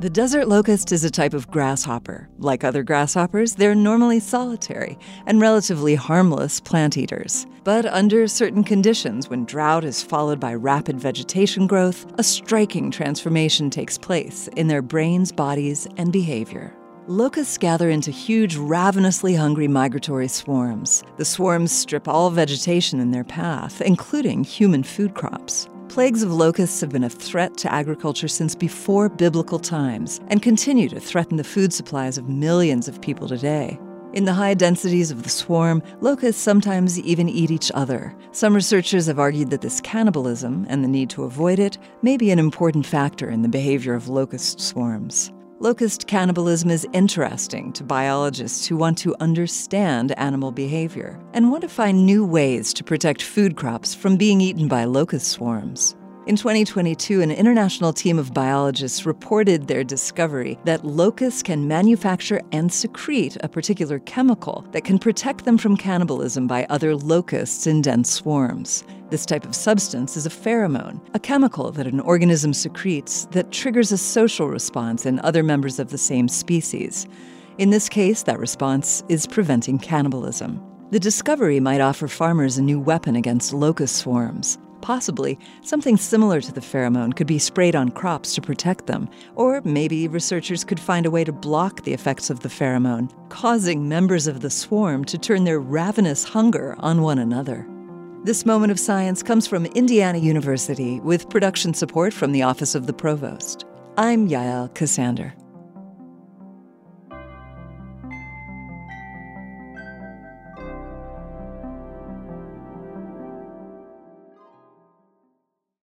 The desert locust is a type of grasshopper. Like other grasshoppers, they're normally solitary and relatively harmless plant eaters. But under certain conditions, when drought is followed by rapid vegetation growth, a striking transformation takes place in their brains, bodies, and behavior. Locusts gather into huge, ravenously hungry migratory swarms. The swarms strip all vegetation in their path, including human food crops. Plagues of locusts have been a threat to agriculture since before biblical times and continue to threaten the food supplies of millions of people today. In the high densities of the swarm, locusts sometimes even eat each other. Some researchers have argued that this cannibalism and the need to avoid it may be an important factor in the behavior of locust swarms. Locust cannibalism is interesting to biologists who want to understand animal behavior and want to find new ways to protect food crops from being eaten by locust swarms. In 2022, an international team of biologists reported their discovery that locusts can manufacture and secrete a particular chemical that can protect them from cannibalism by other locusts in dense swarms. This type of substance is a pheromone, a chemical that an organism secretes that triggers a social response in other members of the same species. In this case, that response is preventing cannibalism. The discovery might offer farmers a new weapon against locust swarms. Possibly, something similar to the pheromone could be sprayed on crops to protect them, or maybe researchers could find a way to block the effects of the pheromone, causing members of the swarm to turn their ravenous hunger on one another. This moment of science comes from Indiana University with production support from the Office of the Provost. I'm Yael Ksander.